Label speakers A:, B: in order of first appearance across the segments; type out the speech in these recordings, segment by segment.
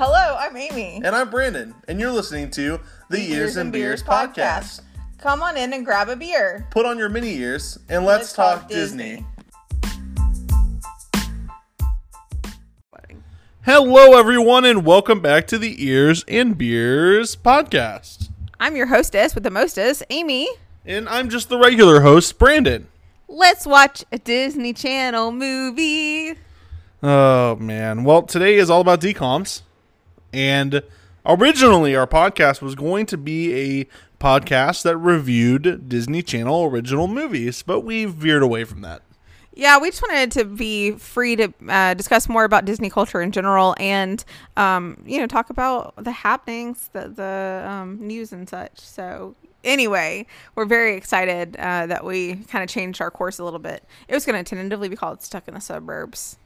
A: Hello, I'm Amy.
B: And I'm Brandon, and you're listening to the, Ears and Beers, podcast.
A: Come on in and grab a beer.
B: Put on your mini ears and let's, talk, Disney. Hello, everyone, and welcome back to the Ears and Beers podcast.
A: I'm your hostess with the mostest, Amy.
B: And I'm just the regular host, Brandon.
A: Let's watch a Disney Channel movie.
B: Oh, man. Well, today is all about DCOMs. And originally, our podcast was going to be a podcast that reviewed Disney Channel original movies, but we veered away from that.
A: Yeah, we just wanted to be free to uh, discuss more about Disney culture in general, and um, you know, talk about the happenings, the the um, news and such. So anyway, we're very excited uh, that we kind of changed our course a little bit. It was going to tentatively be called "Stuck in the Suburbs."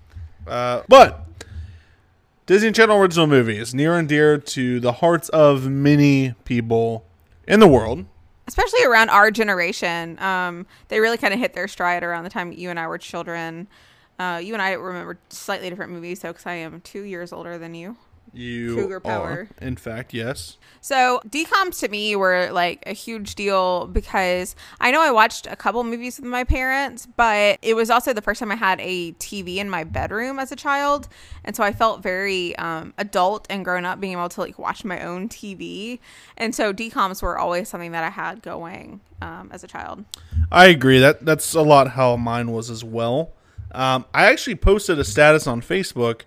B: Uh, but Disney Channel original movies near and dear to the hearts of many people in the world.
A: especially around our generation. Um, they really kind of hit their stride around the time you and I were children. Uh, you and I remember slightly different movies, though, because I am two years older than you.
B: You
A: Cougar
B: are,
A: power.
B: in fact, yes.
A: So DComs to me were like a huge deal because I know I watched a couple movies with my parents, but it was also the first time I had a TV in my bedroom as a child, and so I felt very um, adult and grown up being able to like watch my own TV, and so DComs were always something that I had going um, as a child.
B: I agree. That that's a lot how mine was as well. Um, I actually posted a status on Facebook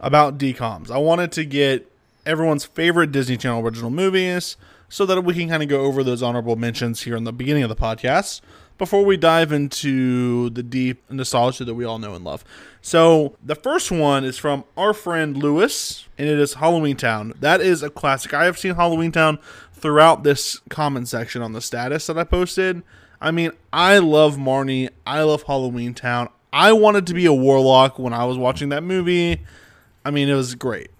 B: about DComs. I wanted to get everyone's favorite Disney Channel original movies so that we can kind of go over those honorable mentions here in the beginning of the podcast before we dive into the deep nostalgia that we all know and love. So, the first one is from our friend Lewis, and it is Halloween Town. That is a classic. I have seen Halloween Town throughout this comment section on the status that I posted. I mean, I love Marnie. I love Halloween Town. I wanted to be a warlock when I was watching that movie. I mean, it was great.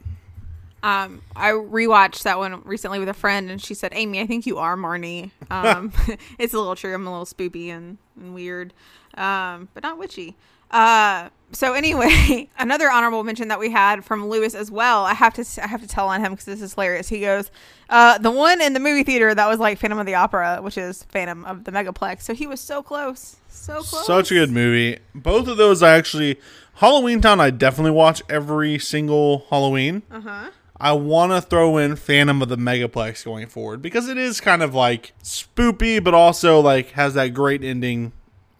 A: Um, I rewatched that one recently with a friend, and she said, "Amy, I think you are Marnie." Um, it's a little true. I'm a little spoopy and, and weird, um, but not witchy. Uh, so anyway, another honorable mention that we had from Lewis as well. I have to I have to tell on him because this is hilarious. He goes, uh, the one in the movie theater that was like Phantom of the Opera, which is Phantom of the Megaplex. So he was so close, so close.
B: Such a good movie. Both of those I actually Halloween Town I definitely watch every single Halloween.
A: Uh huh.
B: I want to throw in Phantom of the Megaplex going forward because it is kind of like spoopy, but also like has that great ending.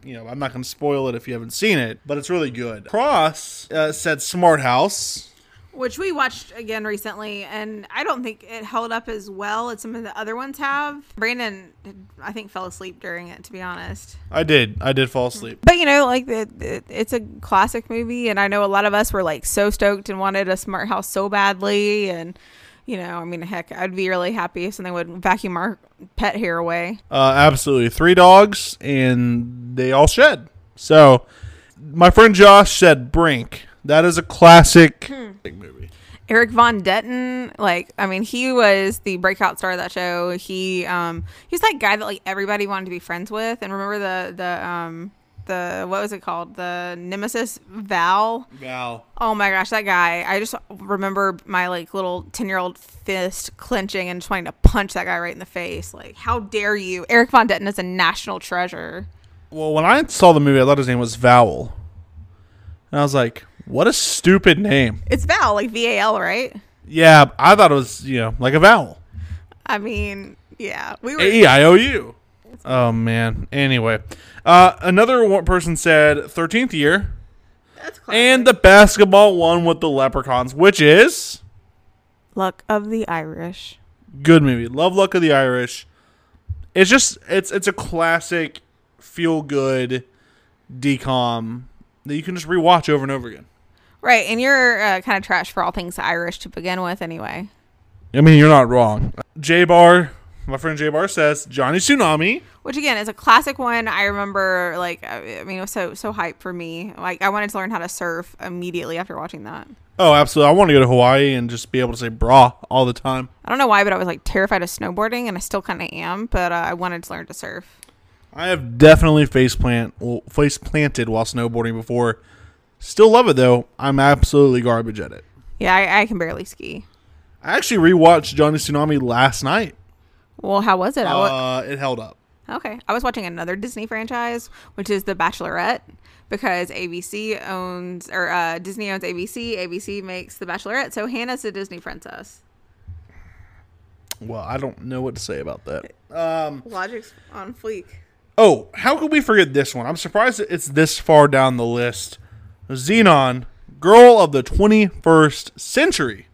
B: You know, I'm not going to spoil it if you haven't seen it, but it's really good. Cross uh, said Smart House.
A: which we watched again recently, and I don't think it held up as well as some of the other ones have. Brandon, I think, fell asleep during it, to be honest.
B: I did. I did fall asleep.
A: But you know, like it, it, it's a classic movie, and I know a lot of us were like so stoked and wanted a smart house so badly, and you know, I mean, heck, I'd be really happy if something would vacuum our pet hair away.
B: Uh, absolutely. Three dogs, and they all shed. So, my friend Josh said Brink. That is a classic movie.
A: Erik von Detten, like, I mean, he was the breakout star of that show. He, um, he's that guy that like everybody wanted to be friends with. And remember the the um the what was it called? The Nemesis Val.
B: Val.
A: Oh my gosh, that guy! I just remember my like little ten year old fist clenching and trying to punch that guy right in the face. Like, how dare you? Erik von Detten is a national treasure.
B: Well, when I saw the movie, I thought his name was Vowel. And I was like, what a stupid name.
A: It's Val, like V A L, right?
B: Yeah, I thought it was, you know, like a vowel.
A: I mean, yeah, we were.
B: A E I O U. Oh, man. Anyway, uh, another one person said 13th year.
A: That's classic.
B: And the basketball one with the leprechauns, which is
A: Luck of the Irish.
B: good movie. Love Luck of the Irish. It's just it's it's a classic feel good decom that you can just rewatch over and over again.
A: Right, and you're uh, kind of trash for all things Irish to begin with, anyway.
B: I mean, you're not wrong. J Bar, my friend J Bar says Johnny Tsunami.
A: Which again is a classic one. I remember, like, I I mean, it was so so hype for me. Like, I wanted to learn how to surf immediately after watching that.
B: Oh, absolutely. I want to go to Hawaii and just be able to say bra all the time.
A: I don't know why, but I was like terrified of snowboarding, and I still kind of am. But uh, I wanted to learn to surf.
B: I have definitely face plant well, face planted while snowboarding before. Still love it though. I'm absolutely garbage at it.
A: Yeah, I, I can barely ski.
B: I actually rewatched Johnny Tsunami last night.
A: Well, how was it? I wa-
B: Uh, it held up.
A: okay, I was watching another Disney franchise, which is The Bachelorette, because ABC owns or uh, Disney owns ABC. ABC makes The Bachelorette, so Hannah's a Disney princess.
B: Well, I don't know what to say about that. Um,
A: Logic's on fleek.
B: oh, how could we forget this one? I'm surprised it's this far down the list. Zenon, girl of the 21st century.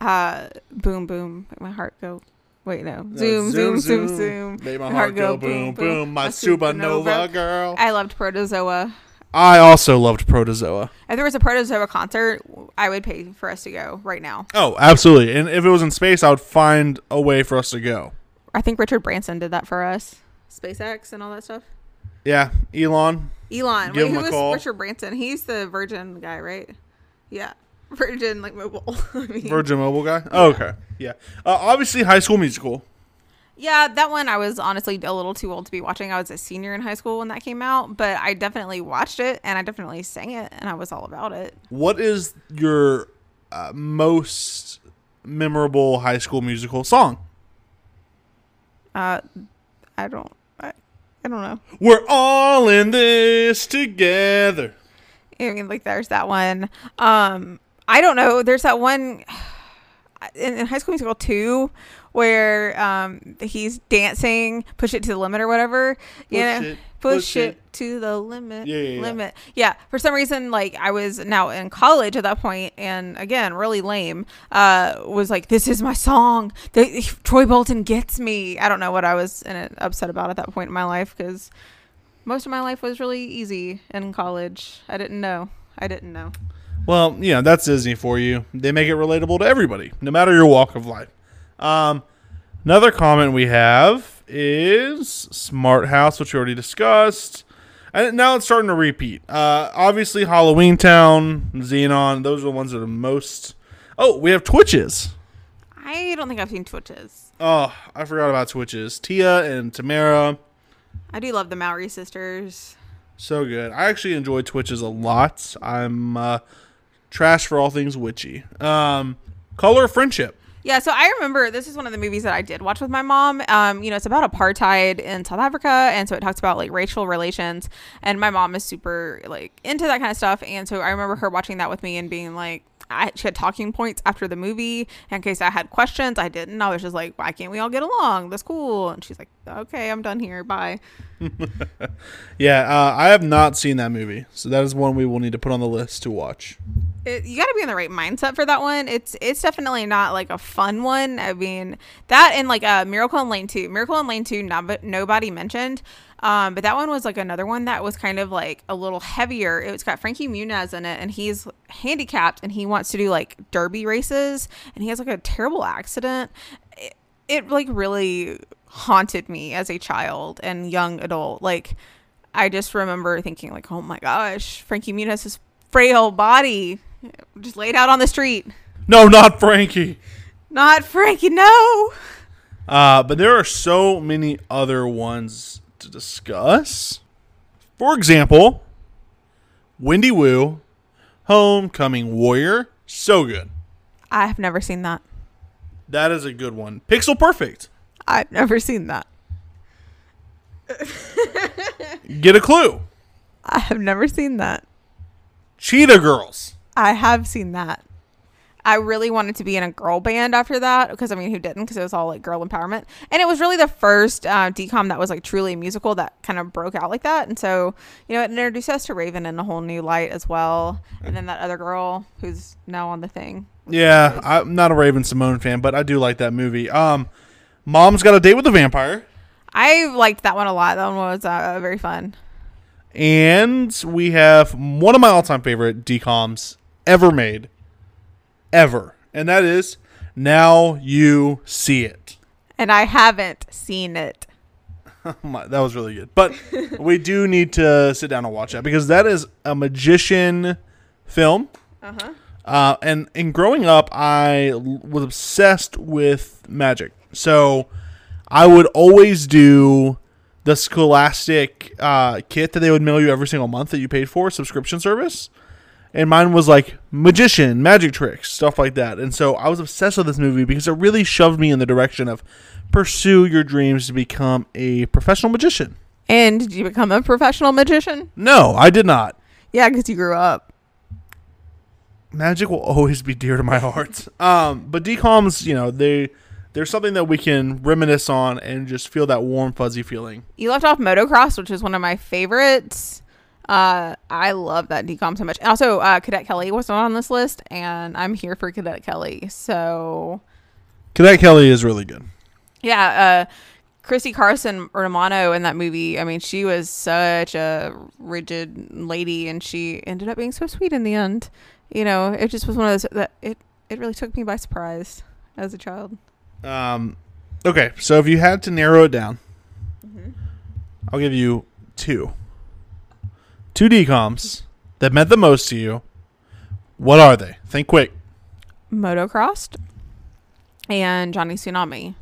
A: Uh, boom, boom. Make my heart go. Wait, no. Zoom, zoom, zoom, zoom.
B: Make my heart go boom, boom. My supernova girl.
A: I loved Protozoa.
B: I also loved Protozoa.
A: If there was a Protozoa concert, I would pay for us to go right now.
B: Oh, absolutely. And if it was in space, I would find a way for us to go.
A: I think Richard Branson did that for us. SpaceX and all that stuff.
B: Yeah, Elon.
A: Elon.
B: Give
A: Wait,
B: him
A: who
B: a
A: was
B: call.
A: Richard Branson? He's the Virgin guy, right? Yeah. Virgin, like mobile. I mean,
B: Virgin Mobile guy. Oh, okay. Yeah. Uh, obviously, High School Musical.
A: Yeah, that one I was honestly a little too old to be watching. I was a senior in high school when that came out, but I definitely watched it and I definitely sang it and I was all about it.
B: What is your uh, most memorable High School Musical song?
A: Uh, I don't, I, I don't know.
B: We're all in this together.
A: I mean, like there's that one. Um, I don't know. There's that one in, in High School Musical two where um he's dancing, push it to the limit or whatever. You
B: Push
A: know,
B: it,
A: push,
B: push
A: it,
B: it.
A: to the limit.
B: Yeah, yeah, yeah.
A: limit. Yeah. For some reason, like I was now in college at that point, and again, really lame. Uh, was like, this is my song. Troy Bolton gets me. I don't know what I was in it, upset about at that point in my life because most of my life was really easy in college. I didn't know. I didn't know.
B: Well, yeah, that's Disney for you. They make it relatable to everybody, no matter your walk of life. Um, another comment we have is Smart House, which we already discussed. And now it's starting to repeat. Uh, obviously, Halloween Town, Zenon, those are the ones that are most. Oh, we have Twitches.
A: I don't think I've seen Twitches.
B: Oh, I forgot about Twitches. Tia and Tamera.
A: I do love the Mowry sisters.
B: So good. I actually enjoy Twitches a lot. I'm uh, trash for all things witchy. Um, Color of Friendship.
A: Yeah, so I remember this is one of the movies that I did watch with my mom. Um, you know, it's about apartheid in South Africa, and so it talks about like racial relations. And my mom is super like into that kind of stuff, and so I remember her watching that with me and being like, I she had talking points after the movie in case I had questions. I didn't. I was just like, why can't we all get along? That's cool. And she's like, okay, I'm done here. Bye.
B: Yeah, uh, I have not seen that movie, so that is one we will need to put on the list to watch.
A: it, you got to be in the right mindset for that one. It's it's definitely not like a fun one. I mean that and like uh, Miracle in Lane Two, Miracle in Lane Two, not, nobody mentioned. Um, but that one was like another one that was kind of like a little heavier. It's got Frankie Muniz in it, and he's handicapped, and he wants to do like derby races, and he has like a terrible accident. It, it like really haunted me as a child and young adult. Like I just remember thinking like, oh my gosh, Frankie Muniz's frail body just laid out on the street.
B: No, not Frankie.
A: Not Frankie, no.
B: Uh, but there are so many other ones to discuss. For example, Wendy Wu, Homecoming Warrior. So good.
A: I have never seen that.
B: That is a good one. Pixel Perfect.
A: I've never seen that.
B: Get a clue.
A: I have never seen that.
B: Cheetah Girls.
A: I have seen that. I really wanted to be in a girl band after that because I mean, who didn't? Because it was all like girl empowerment, and it was really the first uh, decom that was like truly musical that kind of broke out like that. And so, you know, it introduced us to Raven in a whole new light as well. And then that other girl who's now on the thing.
B: Yeah, I'm not a Raven Symoné fan, but I do like that movie. Um, Mom's Got a Date with a Vampire.
A: I liked that one a lot. That one was uh, very fun.
B: And we have one of my all time favorite decoms ever made. Ever. And that is Now You See It.
A: And I haven't seen it.
B: That was really good. But we do need to sit down and watch that because that is a magician film.
A: Uh-huh.
B: Uh, and in growing up, I was obsessed with magic. So I would always do the Scholastic uh, kit that they would mail you every single month that you paid for, subscription service. And mine was like magician, magic tricks, stuff like that. And so I was obsessed with this movie because it really shoved me in the direction of pursue your dreams to become a professional magician.
A: And did you become a professional magician?
B: No, I did not.
A: Yeah, because you grew up.
B: Magic will always be dear to my heart. Um, but DComs, you know, they there's something that we can reminisce on and just feel that warm fuzzy feeling.
A: You left off motocross, which is one of my favorites. Uh, I love that decom so much. Also, uh, Cadet Kelly was not on this list, and I'm here for Cadet Kelly. So,
B: Cadet Kelly is really good.
A: yeah, uh, Christy Carlson Romano in that movie. I mean, she was such a rigid lady, and she ended up being so sweet in the end. You know, it just was one of those that it it really took me by surprise as a child.
B: Um, okay, so if you had to narrow it down, I'll give you two. Two DComs that meant the most to you. What are they? Think quick.
A: Motocrossed and Johnny Tsunami.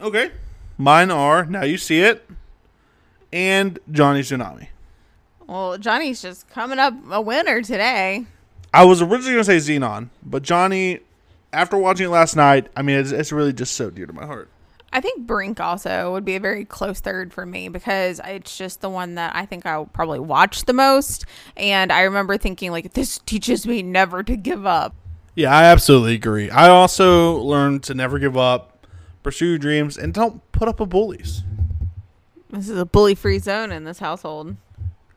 B: Okay. Mine are Now You See It and Johnny Tsunami.
A: Well, Johnny's just coming up a winner today.
B: I was originally going to say Zenon, but Johnny, after watching it last night, I mean, it's, it's really just so dear to my heart.
A: I think Brink also would be a very close third for me because it's just the one that I think I'll probably watch the most. And I remember thinking, like, this teaches me never to give up.
B: Yeah, I absolutely agree. I also learned to never give up, pursue your dreams, and don't put up with bullies.
A: This is a bully free zone in this household.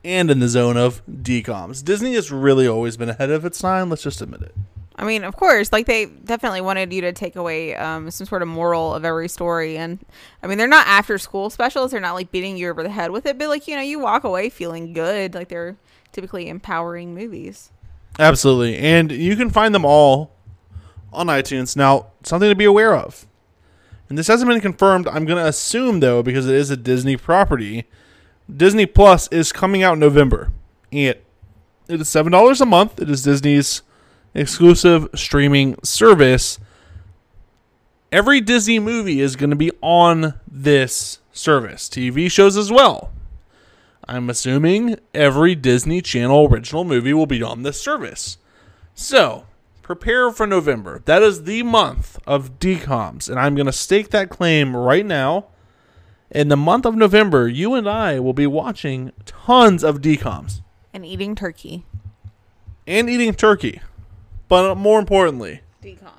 B: And in the zone of DComs. Disney has really always been ahead of its time, let's just admit it.
A: I mean, of course, like they definitely wanted you to take away um, some sort of moral of every story. And I mean, they're not after school specials. They're not like beating you over the head with it, but like, you know, you walk away feeling good. Like they're typically empowering movies.
B: Absolutely. And you can find them all on iTunes. Now, something to be aware of. And this hasn't been confirmed. I'm going to assume, though, because it is a Disney property, Disney Plus is coming out in November. And it is $7 a month. It is Disney's exclusive streaming service. Every Disney movie is going to be on this service, TV shows as well. I'm assuming every Disney Channel original movie will be on this service. So, prepare for November. That is the month of DComs, and I'm going to stake that claim right now. In the month of November, you and I will be watching tons of DComs
A: And eating turkey.
B: and eating turkey. But more importantly,
A: Decom.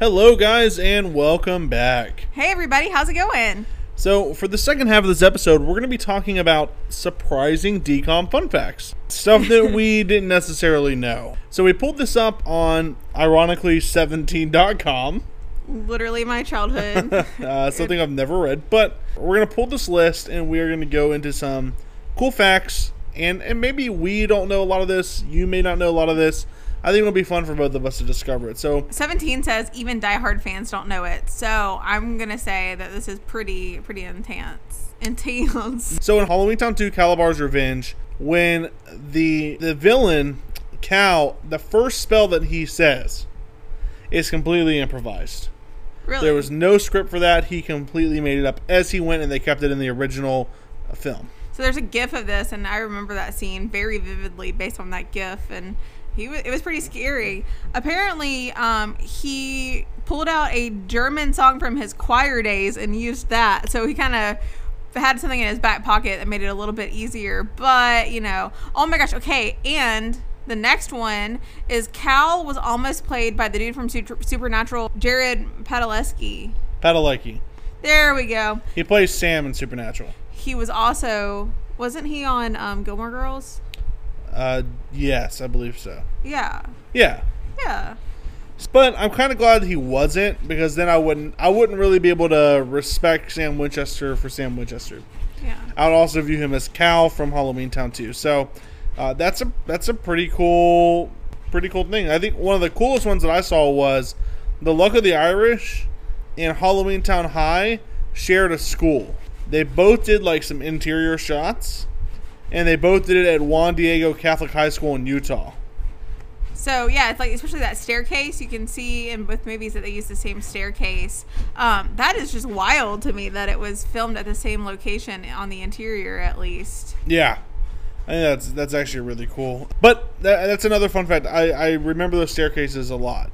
B: hello guys and welcome back.
A: Hey, everybody, how's it going?
B: So, for the second half of this episode, we're going to be talking about surprising decom fun facts. Stuff that we didn't necessarily know. So, we pulled this up on ironically 17.com,
A: Literally my childhood.
B: uh, something I've never read. But we're going to pull this list and we're going to go into some cool facts. And, and maybe we don't know a lot of this. You may not know a lot of this. I think it'll be fun for both of us to discover it. So,
A: 17 says even diehard fans don't know it. So I'm going to say that this is pretty, pretty intense. Intense.
B: So in Halloween Town 2 Kalabar's Revenge, when the the villain Kal, the first spell that he says is completely improvised.
A: Really?
B: There was no script for that. He completely made it up as he went and they kept it in the original uh, film.
A: So there's a GIF of this, and I remember that scene very vividly based on that GIF, and he it was pretty scary. Apparently, um, he pulled out a German song from his choir days and used that. So he kind of had something in his back pocket that made it a little bit easier. But you know, oh my gosh, okay, and. The next one is Kal was almost played by the dude from Supernatural, Jared Padalecki.
B: Padalecki.
A: There we go.
B: He plays Sam in Supernatural.
A: He was also wasn't he on um, Gilmore Girls?
B: Uh, yes, I believe so.
A: Yeah.
B: Yeah.
A: Yeah.
B: But I'm kind of glad he wasn't because then I wouldn't I wouldn't really be able to respect Sam Winchester for Sam Winchester.
A: Yeah.
B: I would also view him as Cal from Halloween Town 2. So uh, that's a that's a pretty cool pretty cool thing. I think one of the coolest ones that I saw was the Luck of the Irish and Halloween Town High shared a school. They both did like some interior shots, and they both did it at Juan Diego Catholic High School in Utah.
A: So yeah, it's like especially that staircase. You can see in both movies that they use the same staircase. Um, that is just wild to me that it was filmed at the same location on the interior, at least.
B: Yeah. I think that's that's actually really cool. But that, that's another fun fact. I, I remember those staircases a lot.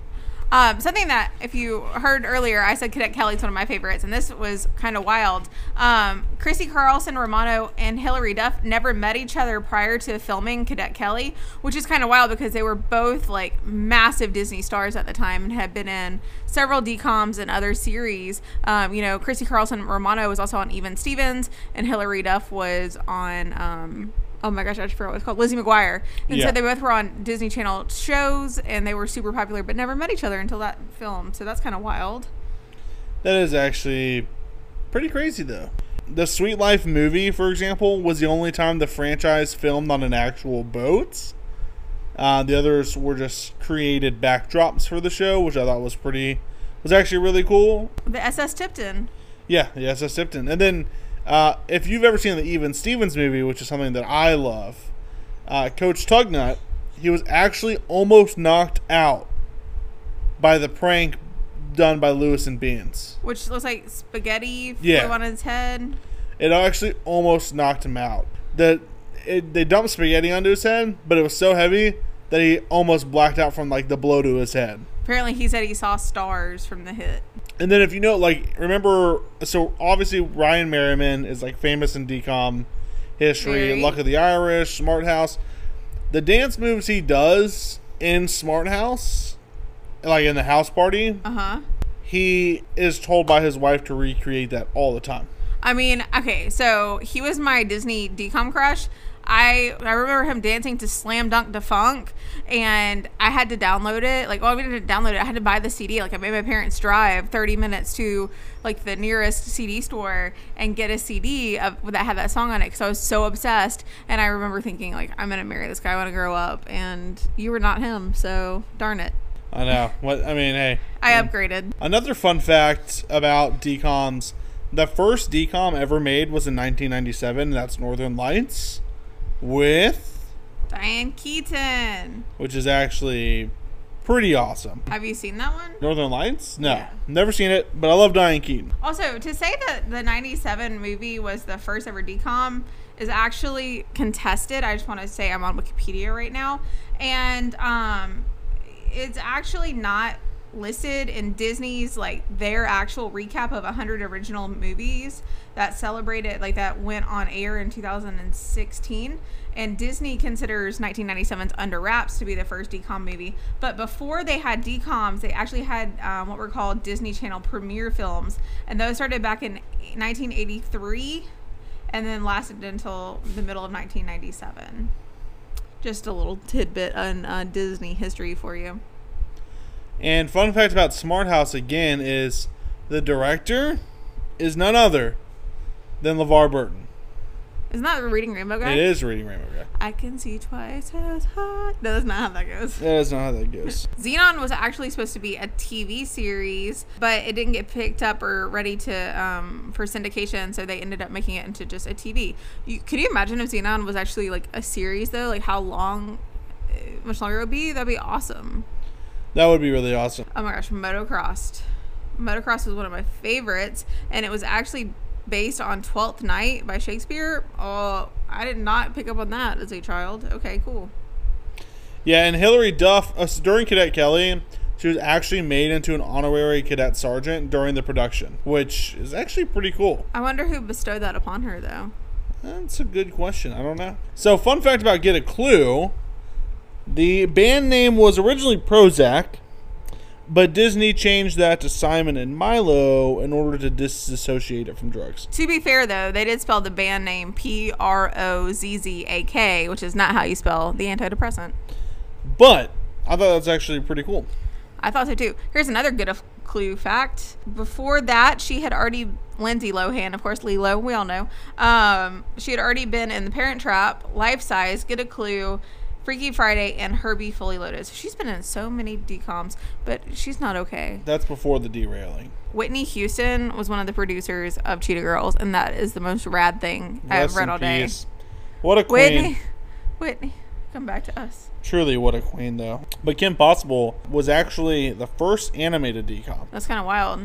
A: Um, something that, if you heard earlier, I said Cadet Kelly's one of my favorites, and this was kind of wild. Um, Christy Carlson Romano and Hilary Duff never met each other prior to filming Cadet Kelly, which is kind of wild because they were both like massive Disney stars at the time and had been in several DComs and other series. Um, you know, Christy Carlson Romano was also on Even Stevens, and Hilary Duff was on. Oh my gosh, I just forgot what it's called, Lizzie McGuire. And
B: Yeah.
A: so they both were on Disney Channel shows and they were super popular, but never met each other until that film. So that's kind of wild.
B: That is actually pretty crazy, though. The Sweet Life movie, for example, was the only time the franchise filmed on an actual boat. Uh, the others were just created backdrops for the show, which I thought was pretty, was actually really cool.
A: The SS Tipton.
B: Yeah, the SS Tipton. And then, uh, if you've ever seen the Even Stevens movie, which is something that I love, uh, Coach Tugnut, he was actually almost knocked out by the prank done by Louis and Beans.
A: Which looks like spaghetti
B: Yeah.
A: flew on his head.
B: It actually almost knocked him out. The it, they dumped spaghetti onto his head, but it was so heavy that he almost blacked out from like the blow to his head.
A: Apparently, he said he saw stars from the hit.
B: And then if you know, like, remember, so obviously Ryan Merriman is like famous in decom history,
A: Very.
B: Luck of the Irish, Smart House. The dance moves he does in Smart House, like in the house party,
A: Uh huh.
B: he is told by his wife to recreate that all the time.
A: I mean, okay, so he was my Disney decom crush. I I remember him dancing to Slam Dunk Defunk, and I had to download it. Like, well, I didn't download it. I had to buy the CD. Like, I made my parents drive 30 minutes to like the nearest CD store and get a CD of that had that song on it because I was so obsessed. And I remember thinking like, I'm gonna marry this guy when I grow up, and you were not him. So darn it,
B: I know. What I mean, hey.
A: I upgraded.
B: Another fun fact about DComs the first DCOM ever made was in 1997, that's Northern Lights, with,
A: Diane Keaton.
B: which is actually pretty awesome.
A: Have you seen that one?
B: Northern Lights? No.
A: Yeah.
B: Never seen it, but I love Diane Keaton.
A: Also, to say that the 97 movie was the first ever decom is actually contested. I just want to say I'm on Wikipedia right now. And um, it's actually not listed in Disney's, like, their actual recap of 100 original movies that celebrated, like, that went on air in 2016. And Disney considers 1997's Under Wraps to be the first decom movie. But before they had decoms, they actually had um, what were called Disney Channel premiere films. And those started back in 1983 and then lasted until the middle of 1997. Just a little tidbit on uh, Disney history for you.
B: And fun fact about Smart House again is the director is none other than LeVar Burton.
A: Isn't that Reading Rainbow guy?
B: It is Reading Rainbow Guy.
A: I can see twice as hot. No, that's not how that goes.
B: That is not how that goes.
A: Zenon was actually supposed to be a TV series, but it didn't get picked up or ready to um, for syndication, so they ended up making it into just a TV. You, could you imagine if Zenon was actually like a series though? Like how long, uh, much longer it would be? That'd be awesome.
B: That would be really awesome.
A: Oh my gosh, Motocross. Motocross was one of my favorites, and it was actually based on Twelfth Night by Shakespeare. Oh, I did not pick up on that as a child. Okay, cool.
B: Yeah, and Hilary Duff, uh, during Cadet Kelly, she was actually made into an honorary cadet sergeant during the production, which is actually pretty cool.
A: I wonder who bestowed that upon her though.
B: That's a good question. I don't know. So, fun fact about Get a Clue the band name was originally Prozzak, but Disney changed that to Simon and Milo in order to disassociate it from drugs.
A: To be fair, though, they did spell the band name P R O Z Z A K, which is not how you spell the antidepressant.
B: But I thought that's actually pretty cool.
A: I thought so too. Here's another good of clue fact. Before that, she had already Lindsay Lohan, of course, Lilo, we all know. Um, she had already been in The Parent Trap, Life Size, Get a Clue, Freaky Friday, and Herbie Fully Loaded. So she's been in so many decoms, but she's not okay.
B: That's before the derailing.
A: Whitney Houston was one of the producers of Cheetah Girls, and that is the most rad thing I've read all day.
B: peace. What a queen.
A: Whitney, Whitney, Come back to us.
B: Truly, what a queen, though. But Kim Possible was actually the first animated decom.
A: That's kind of wild.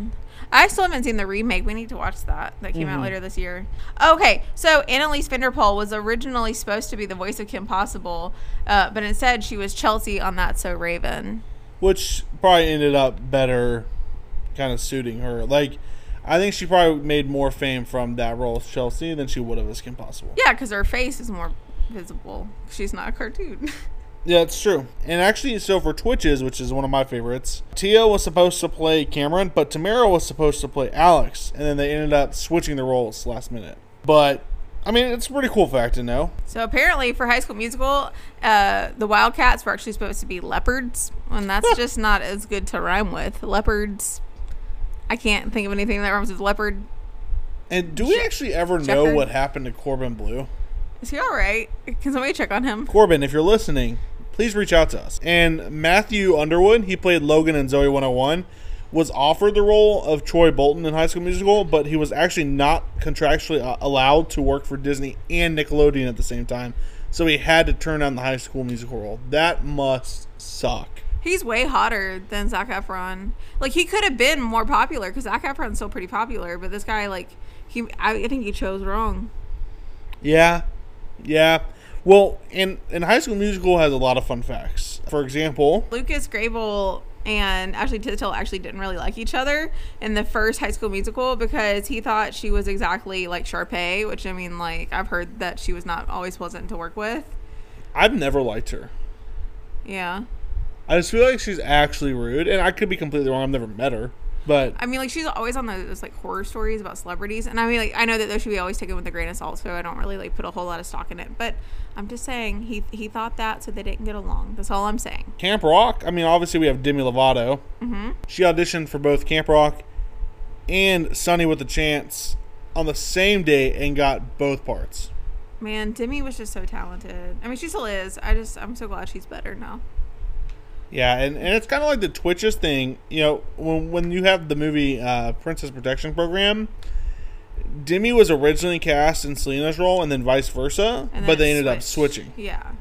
A: I still haven't seen the remake. We need to watch that. That came out later this year. Okay, so Anneliese van der Pol was originally supposed to be the voice of Kim Possible, uh, but instead she was Chelsea on That So Raven.
B: which probably ended up better kind of suiting her. Like, I think she probably made more fame from that role as Chelsea than she would have as Kim Possible.
A: Yeah, because her face is more visible. She's not a cartoon.
B: Yeah, it's true. And actually, so for Twitches, which is one of my favorites, Tia was supposed to play Cameron, but Tamera was supposed to play Alex, and then they ended up switching the roles last minute. But I mean, it's a pretty cool fact to know.
A: so apparently, for High School Musical, uh, the Wildcats were actually supposed to be leopards, and that's just not as good to rhyme with. Leopards. I can't think of anything that rhymes with leopard.
B: And do we actually ever know what happened to Corbin Bleu?
A: Is he all right? Can somebody check on him?
B: Corbin, if you're listening, please reach out to us. And Matthew Underwood, he played Logan in Zoey 101, was offered the role of Troy Bolton in High School Musical, but he was actually not contractually uh, allowed to work for Disney and Nickelodeon at the same time. So he had to turn down the High School Musical role. That must suck.
A: He's way hotter than Zac Efron. Like he could have been more popular because Zac Efron's still pretty popular, but this guy, like, he I, I think he chose wrong.
B: Yeah, yeah. Well, and and High School Musical has a lot of fun facts. For example,
A: Lucas Grabeel and Ashley Tisdale actually didn't really like each other in the first High School Musical because he thought she was exactly like Sharpay, which I mean, like I've heard that she was not always pleasant to work with.
B: I've never liked her.
A: Yeah,
B: I just feel like she's actually rude, and I could be completely wrong. I've never met her, but
A: I mean, like she's always on those like horror stories about celebrities, and I mean, like I know that those should be always taken with a grain of salt, so I don't really like put a whole lot of stock in it. But I'm just saying he he thought that, so they didn't get along. That's all I'm saying.
B: Camp Rock. I mean, obviously we have Demi Lovato. Mm-hmm. She auditioned for both Camp Rock and Sunny with a Chance on the same day and got both parts.
A: Man, Demi was just so talented. I mean, she still is. I just I'm so glad she's better now.
B: Yeah, and, and it's kind of like the Twitches thing. You know, when when you have the movie uh, Princess Protection Program, Demi was originally cast in Selena's role, and then vice versa, but they ended up switching.
A: Yeah.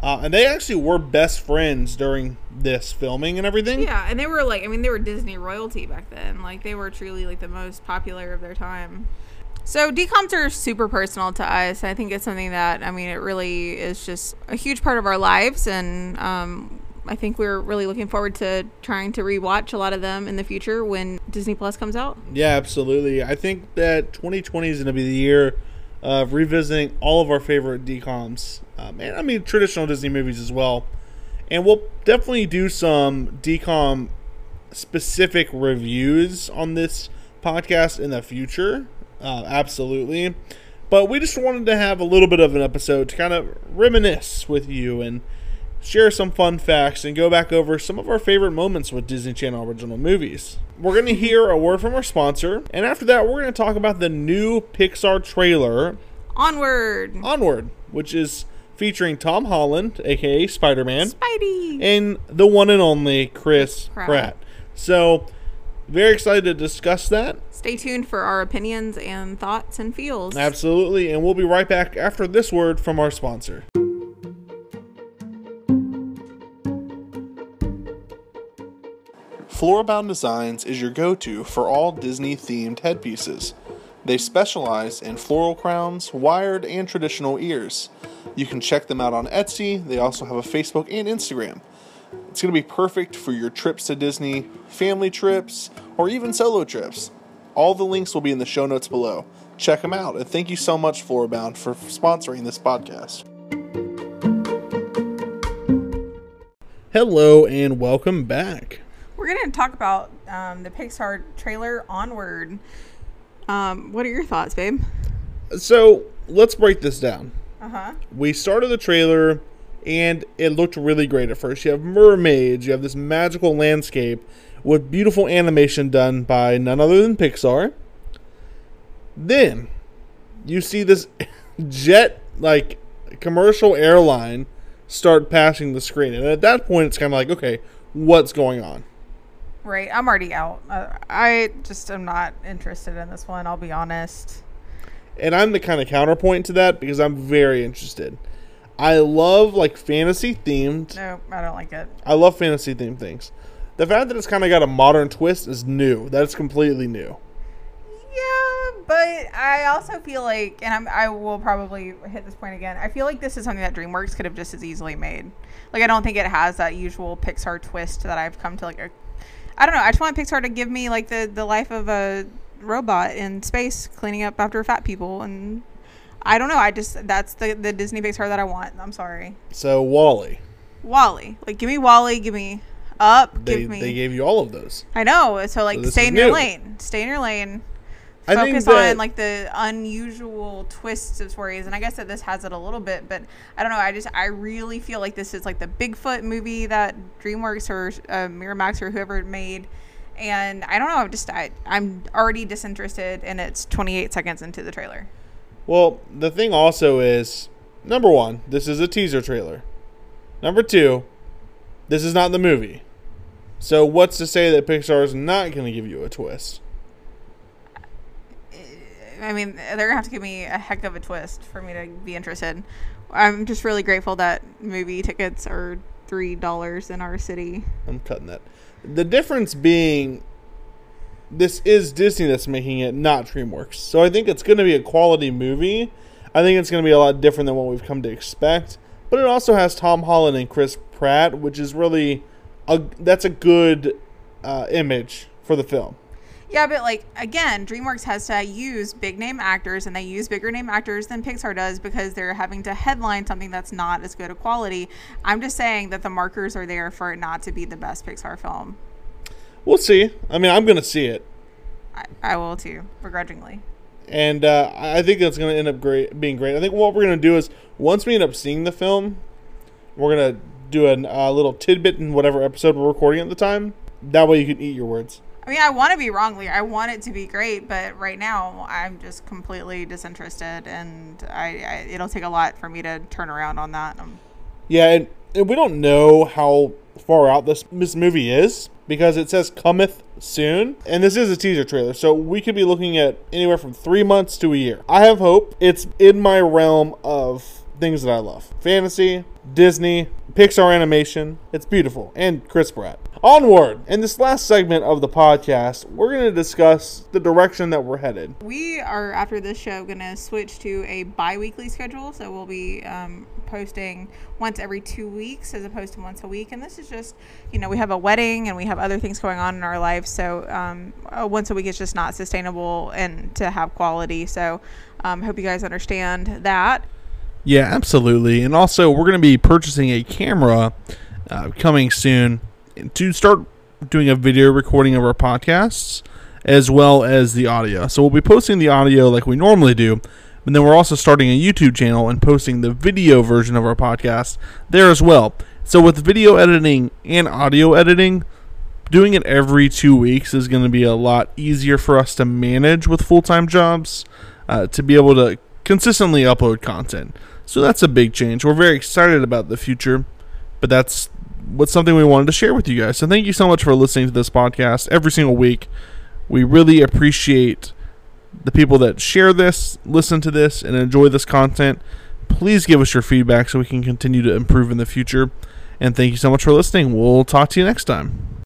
B: Uh, and they actually were best friends during this filming and everything.
A: Yeah, and they were like, I mean, they were Disney royalty back then. Like, they were truly like the most popular of their time. So decoms are super personal to us. I think it's something that, I mean, it really is just a huge part of our lives, and um, I think we're really looking forward to trying to rewatch a lot of them in the future when Disney Plus comes out.
B: Yeah, absolutely. I think that 2020 is going to be the year of revisiting all of our favorite DComs. Um, and I mean, traditional Disney movies as well. And we'll definitely do some DCOM specific reviews on this podcast in the future. Uh, absolutely. But we just wanted to have a little bit of an episode to kind of reminisce with you and share some fun facts and go back over some of our favorite moments with Disney Channel original movies. We're going to hear a word from our sponsor, and after that, we're going to talk about the new Pixar trailer,
A: Onward,
B: Onward, which is featuring Tom Holland, aka Spider Man,
A: Spidey.
B: and the one and only Chris
A: Pratt.
B: Pratt. So, very excited to discuss that.
A: Stay tuned for our opinions and thoughts and feels.
B: Absolutely, and we'll be right back after this word from our sponsor. Florabound Designs is your go to for all Disney themed headpieces. They specialize in floral crowns, wired, and traditional ears. You can check them out on Etsy. They also have a Facebook and Instagram. It's going to be perfect for your trips to Disney, family trips, or even solo trips. All the links will be in the show notes below. Check them out, and thank you so much, Florabound, for sponsoring this podcast. Hello, and welcome back.
A: We're going to talk about um, the Pixar trailer Onward. Um, what are your thoughts, babe?
B: So, let's break this down.
A: Uh huh.
B: We started the trailer, and it looked really great at first. You have mermaids, you have this magical landscape with beautiful animation done by none other than Pixar. Then you see this jet like commercial airline start passing the screen. And at that point it's kind of like, okay, what's going on?
A: Right. I'm already out. Uh, I just am not interested in this one. I'll be honest.
B: And I'm the kind of counterpoint to that because I'm very interested. I love like fantasy themed.
A: No, I don't like it.
B: I love fantasy themed things. The fact that it's kind of got a modern twist is new. That's completely new.
A: Yeah, but I also feel like, and I'm, I will probably hit this point again. I feel like this is something that DreamWorks could have just as easily made. Like, I don't think it has that usual Pixar twist that I've come to like. I don't know. I just want Pixar to give me like the the life of a robot in space cleaning up after fat people, and I don't know. I just that's the the Disney Pixar that I want. I'm sorry.
B: So WALL-E,
A: WALL-E, like give me WALL-E, give me Up,
B: they
A: give me.
B: they gave you all of those.
A: I know. So like,
B: So
A: stay in your
B: new.
A: lane. Stay in your lane.
B: I
A: Focus
B: that-
A: on like the unusual twists of stories, and I guess that this has it a little bit. But I don't know. I just I really feel like this is like the Bigfoot movie that DreamWorks or uh, Miramax or whoever made. And I don't know. I'm just I, I'm already disinterested, and it's 28 seconds into the trailer.
B: Well, the thing also is number one, this is a teaser trailer. Number two, this is not the movie. So what's to say that Pixar is not going to give you a twist?
A: I mean, they're gonna have to give me a heck of a twist for me to be interested. I'm just really grateful that movie tickets are three dollars in our city.
B: I'm cutting that. The difference being this is Disney that's making it, not DreamWorks. So I think it's going to be a quality movie. I think it's going to be a lot different than what we've come to expect. But it also has Tom Holland and Chris Pratt, which is really a that's a good uh, image for the film.
A: Yeah, but like again, DreamWorks has to use big name actors, and they use bigger name actors than Pixar does because they're having to headline something that's not as good a quality. I'm just saying that the markers are there for it not to be the best Pixar film.
B: We'll see. I mean, I'm going to see it,
A: I, I will too, begrudgingly.
B: and uh, I think that's going to end up great, being great. I think what we're going to do is once we end up seeing the film, we're going to do a uh, little tidbit in whatever episode we're recording at the time. That way, you can eat your words.
A: I mean, I want to be wrong, Lear. I want it to be great, but right now I'm just completely disinterested, and I, I it'll take a lot for me to turn around on that. Um,
B: Yeah, and, and we don't know how far out this this movie is because it says cometh soon, and this is a teaser trailer, so we could be looking at anywhere from three months to a year. I have hope. It's in my realm of things that I love: fantasy, Disney, Pixar animation. It's beautiful, and Chris Pratt. Onward! In this last segment of the podcast, we're going to discuss the direction that we're headed.
A: We are after this show going to switch to a bi-weekly schedule, so we'll be um, posting once every two weeks as opposed to once a week. And this is just, you know, we have a wedding and we have other things going on in our life, so um, once a week is just not sustainable and to have quality. So, um, hope you guys understand that.
B: Yeah, absolutely. And also, we're going to be purchasing a camera uh, coming soon to start doing a video recording of our podcasts as well as the audio. So we'll be posting the audio like we normally do, but then we're also starting a YouTube channel and posting the video version of our podcast there as well. So with video editing and audio editing, doing it every two weeks is going to be a lot easier for us to manage with full time jobs uh, to be able to consistently upload content. So that's a big change. We're very excited about the future, but that's what's something we wanted to share with you guys. So thank you so much for listening to this podcast every single week. We really appreciate the people that share this, listen to this, and enjoy this content. Please give us your feedback so we can continue to improve in the future. And thank you so much for listening. We'll talk to you next time.